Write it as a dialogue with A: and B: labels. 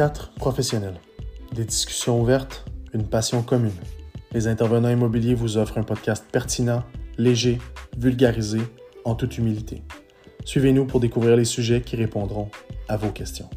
A: Quatre professionnels. Des discussions ouvertes, une passion commune. Les intervenants immobiliers vous offrent un podcast pertinent, léger, vulgarisé, en toute humilité. Suivez-nous pour découvrir les sujets qui répondront à vos questions.